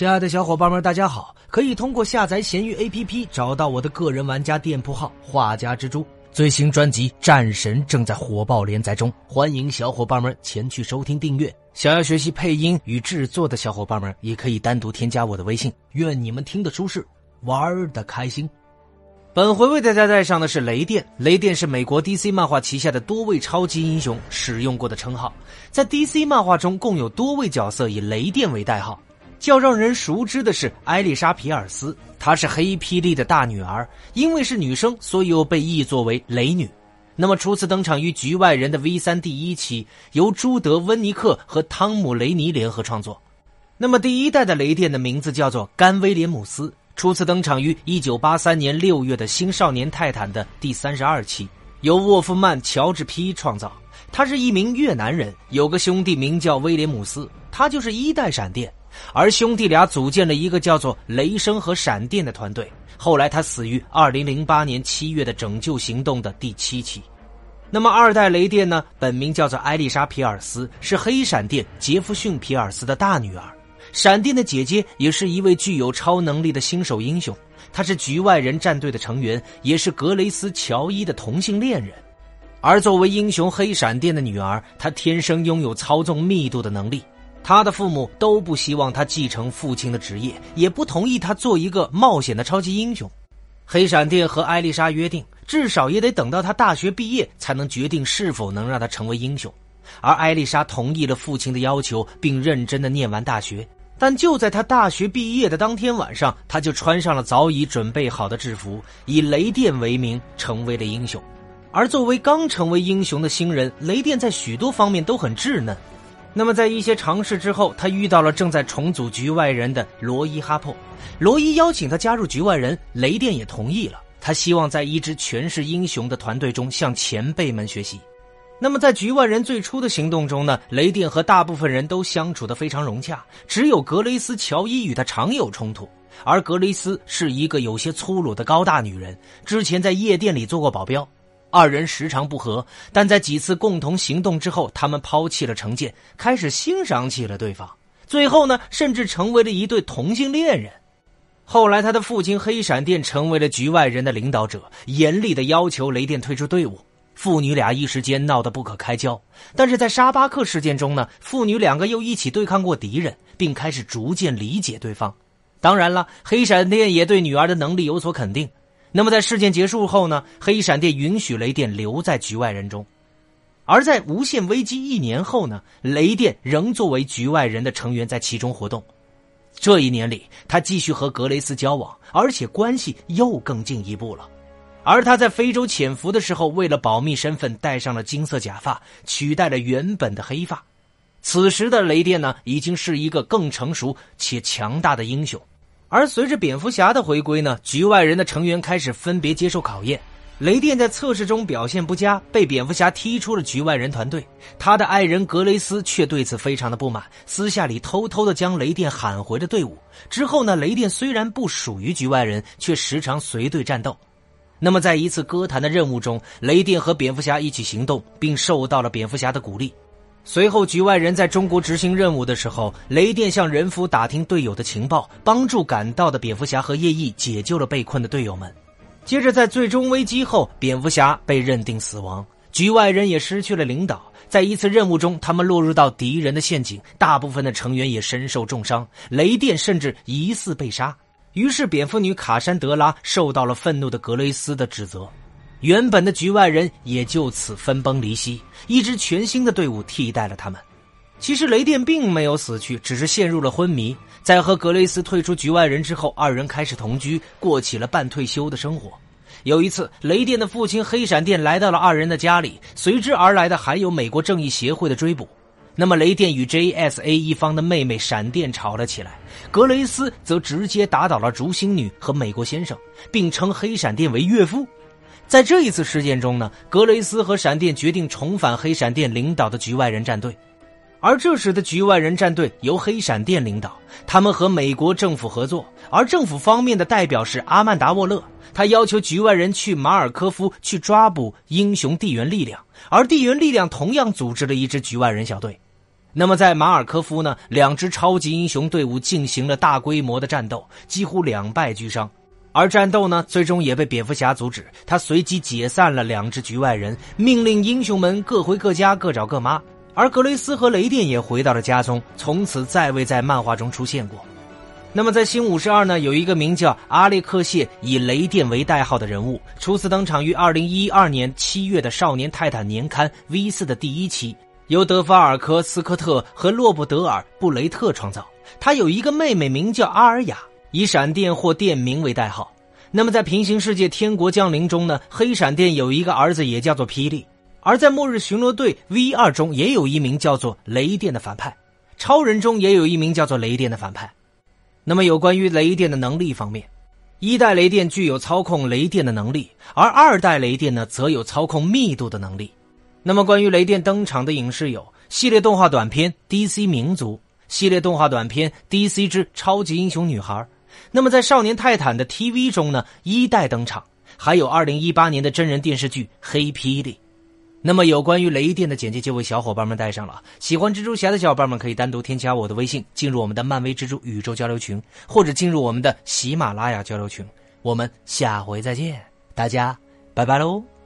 亲爱的小伙伴们，大家好！可以通过下载闲鱼 APP 找到我的个人玩家店铺号“画家蜘蛛”。最新专辑《战神》正在火爆连载中，欢迎小伙伴们前去收听订阅。想要学习配音与制作的小伙伴们，也可以单独添加我的微信。愿你们听得舒适，玩的开心。本回为大家带上的是雷电。雷电是美国 DC 漫画旗下的多位超级英雄使用过的称号，在 DC 漫画中共有多位角色以雷电为代号。较让人熟知的是艾丽莎·皮尔斯，她是黑霹雳的大女儿，因为是女生，所以又被译作为雷女。那么初次登场于《局外人》的 V 三第一期，由朱德·温尼克和汤姆·雷尼联合创作。那么第一代的雷电的名字叫做甘·威廉姆斯，初次登场于1983年6月的《新少年泰坦》的第三十二期，由沃夫曼·乔治 ·P 创造。他是一名越南人，有个兄弟名叫威廉姆斯，他就是一代闪电。而兄弟俩组建了一个叫做“雷声”和“闪电”的团队。后来他死于2008年7月的拯救行动的第七期。那么二代雷电呢？本名叫做艾丽莎·皮尔斯，是黑闪电杰弗逊·皮尔斯的大女儿。闪电的姐姐也是一位具有超能力的新手英雄，她是局外人战队的成员，也是格雷斯·乔伊的同性恋人。而作为英雄黑闪电的女儿，她天生拥有操纵密度的能力。他的父母都不希望他继承父亲的职业，也不同意他做一个冒险的超级英雄。黑闪电和艾丽莎约定，至少也得等到他大学毕业才能决定是否能让他成为英雄。而艾丽莎同意了父亲的要求，并认真的念完大学。但就在他大学毕业的当天晚上，他就穿上了早已准备好的制服，以雷电为名成为了英雄。而作为刚成为英雄的新人，雷电在许多方面都很稚嫩。那么，在一些尝试之后，他遇到了正在重组局外人的罗伊·哈珀。罗伊邀请他加入局外人，雷电也同意了。他希望在一支全是英雄的团队中向前辈们学习。那么，在局外人最初的行动中呢？雷电和大部分人都相处得非常融洽，只有格雷斯·乔伊与他常有冲突。而格雷斯是一个有些粗鲁的高大女人，之前在夜店里做过保镖。二人时常不和，但在几次共同行动之后，他们抛弃了成见，开始欣赏起了对方。最后呢，甚至成为了一对同性恋人。后来，他的父亲黑闪电成为了局外人的领导者，严厉的要求雷电退出队伍。父女俩一时间闹得不可开交。但是在沙巴克事件中呢，父女两个又一起对抗过敌人，并开始逐渐理解对方。当然了，黑闪电也对女儿的能力有所肯定。那么在事件结束后呢？黑闪电允许雷电留在局外人中，而在无限危机一年后呢？雷电仍作为局外人的成员在其中活动。这一年里，他继续和格雷斯交往，而且关系又更进一步了。而他在非洲潜伏的时候，为了保密身份，戴上了金色假发，取代了原本的黑发。此时的雷电呢，已经是一个更成熟且强大的英雄。而随着蝙蝠侠的回归呢，局外人的成员开始分别接受考验。雷电在测试中表现不佳，被蝙蝠侠踢出了局外人团队。他的爱人格雷斯却对此非常的不满，私下里偷偷的将雷电喊回了队伍。之后呢，雷电虽然不属于局外人，却时常随队战斗。那么在一次歌坛的任务中，雷电和蝙蝠侠一起行动，并受到了蝙蝠侠的鼓励。随后，局外人在中国执行任务的时候，雷电向人夫打听队友的情报，帮助赶到的蝙蝠侠和夜翼解救了被困的队友们。接着，在最终危机后，蝙蝠侠被认定死亡，局外人也失去了领导。在一次任务中，他们落入到敌人的陷阱，大部分的成员也身受重伤，雷电甚至疑似被杀。于是，蝙蝠女卡珊德拉受到了愤怒的格雷斯的指责。原本的局外人也就此分崩离析，一支全新的队伍替代了他们。其实雷电并没有死去，只是陷入了昏迷。在和格雷斯退出局外人之后，二人开始同居，过起了半退休的生活。有一次，雷电的父亲黑闪电来到了二人的家里，随之而来的还有美国正义协会的追捕。那么，雷电与 JSA 一方的妹妹闪电吵了起来，格雷斯则直接打倒了竹星女和美国先生，并称黑闪电为岳父。在这一次事件中呢，格雷斯和闪电决定重返黑闪电领导的局外人战队，而这时的局外人战队由黑闪电领导，他们和美国政府合作，而政府方面的代表是阿曼达·沃勒，他要求局外人去马尔科夫去抓捕英雄地缘力量，而地缘力量同样组织了一支局外人小队。那么在马尔科夫呢，两支超级英雄队伍进行了大规模的战斗，几乎两败俱伤。而战斗呢，最终也被蝙蝠侠阻止。他随即解散了两支局外人，命令英雄们各回各家，各找各妈。而格雷斯和雷电也回到了家中，从此再未在漫画中出现过。那么在新五十二呢，有一个名叫阿列克谢以雷电为代号的人物，初次登场于二零一二年七月的《少年泰坦》年刊 V 四的第一期。由德法尔科斯科特和洛布德尔布雷特创造。他有一个妹妹，名叫阿尔雅，以闪电或电明为代号。那么在平行世界《天国降临》中呢，黑闪电有一个儿子，也叫做霹雳。而在《末日巡逻队 V 二》中，也有一名叫做雷电的反派。超人中也有一名叫做雷电的反派。那么有关于雷电的能力方面，一代雷电具有操控雷电的能力，而二代雷电呢，则有操控密度的能力。那么，关于雷电登场的影视有系列动画短片《DC 民族》系列动画短片《DC 之超级英雄女孩》。那么，在《少年泰坦》的 TV 中呢，一代登场，还有2018年的真人电视剧《黑霹雳》。那么，有关于雷电的简介就为小伙伴们带上了。喜欢蜘蛛侠的小伙伴们可以单独添加我的微信，进入我们的漫威蜘蛛宇宙交流群，或者进入我们的喜马拉雅交流群。我们下回再见，大家拜拜喽。